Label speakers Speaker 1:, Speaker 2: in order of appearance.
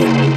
Speaker 1: Latin.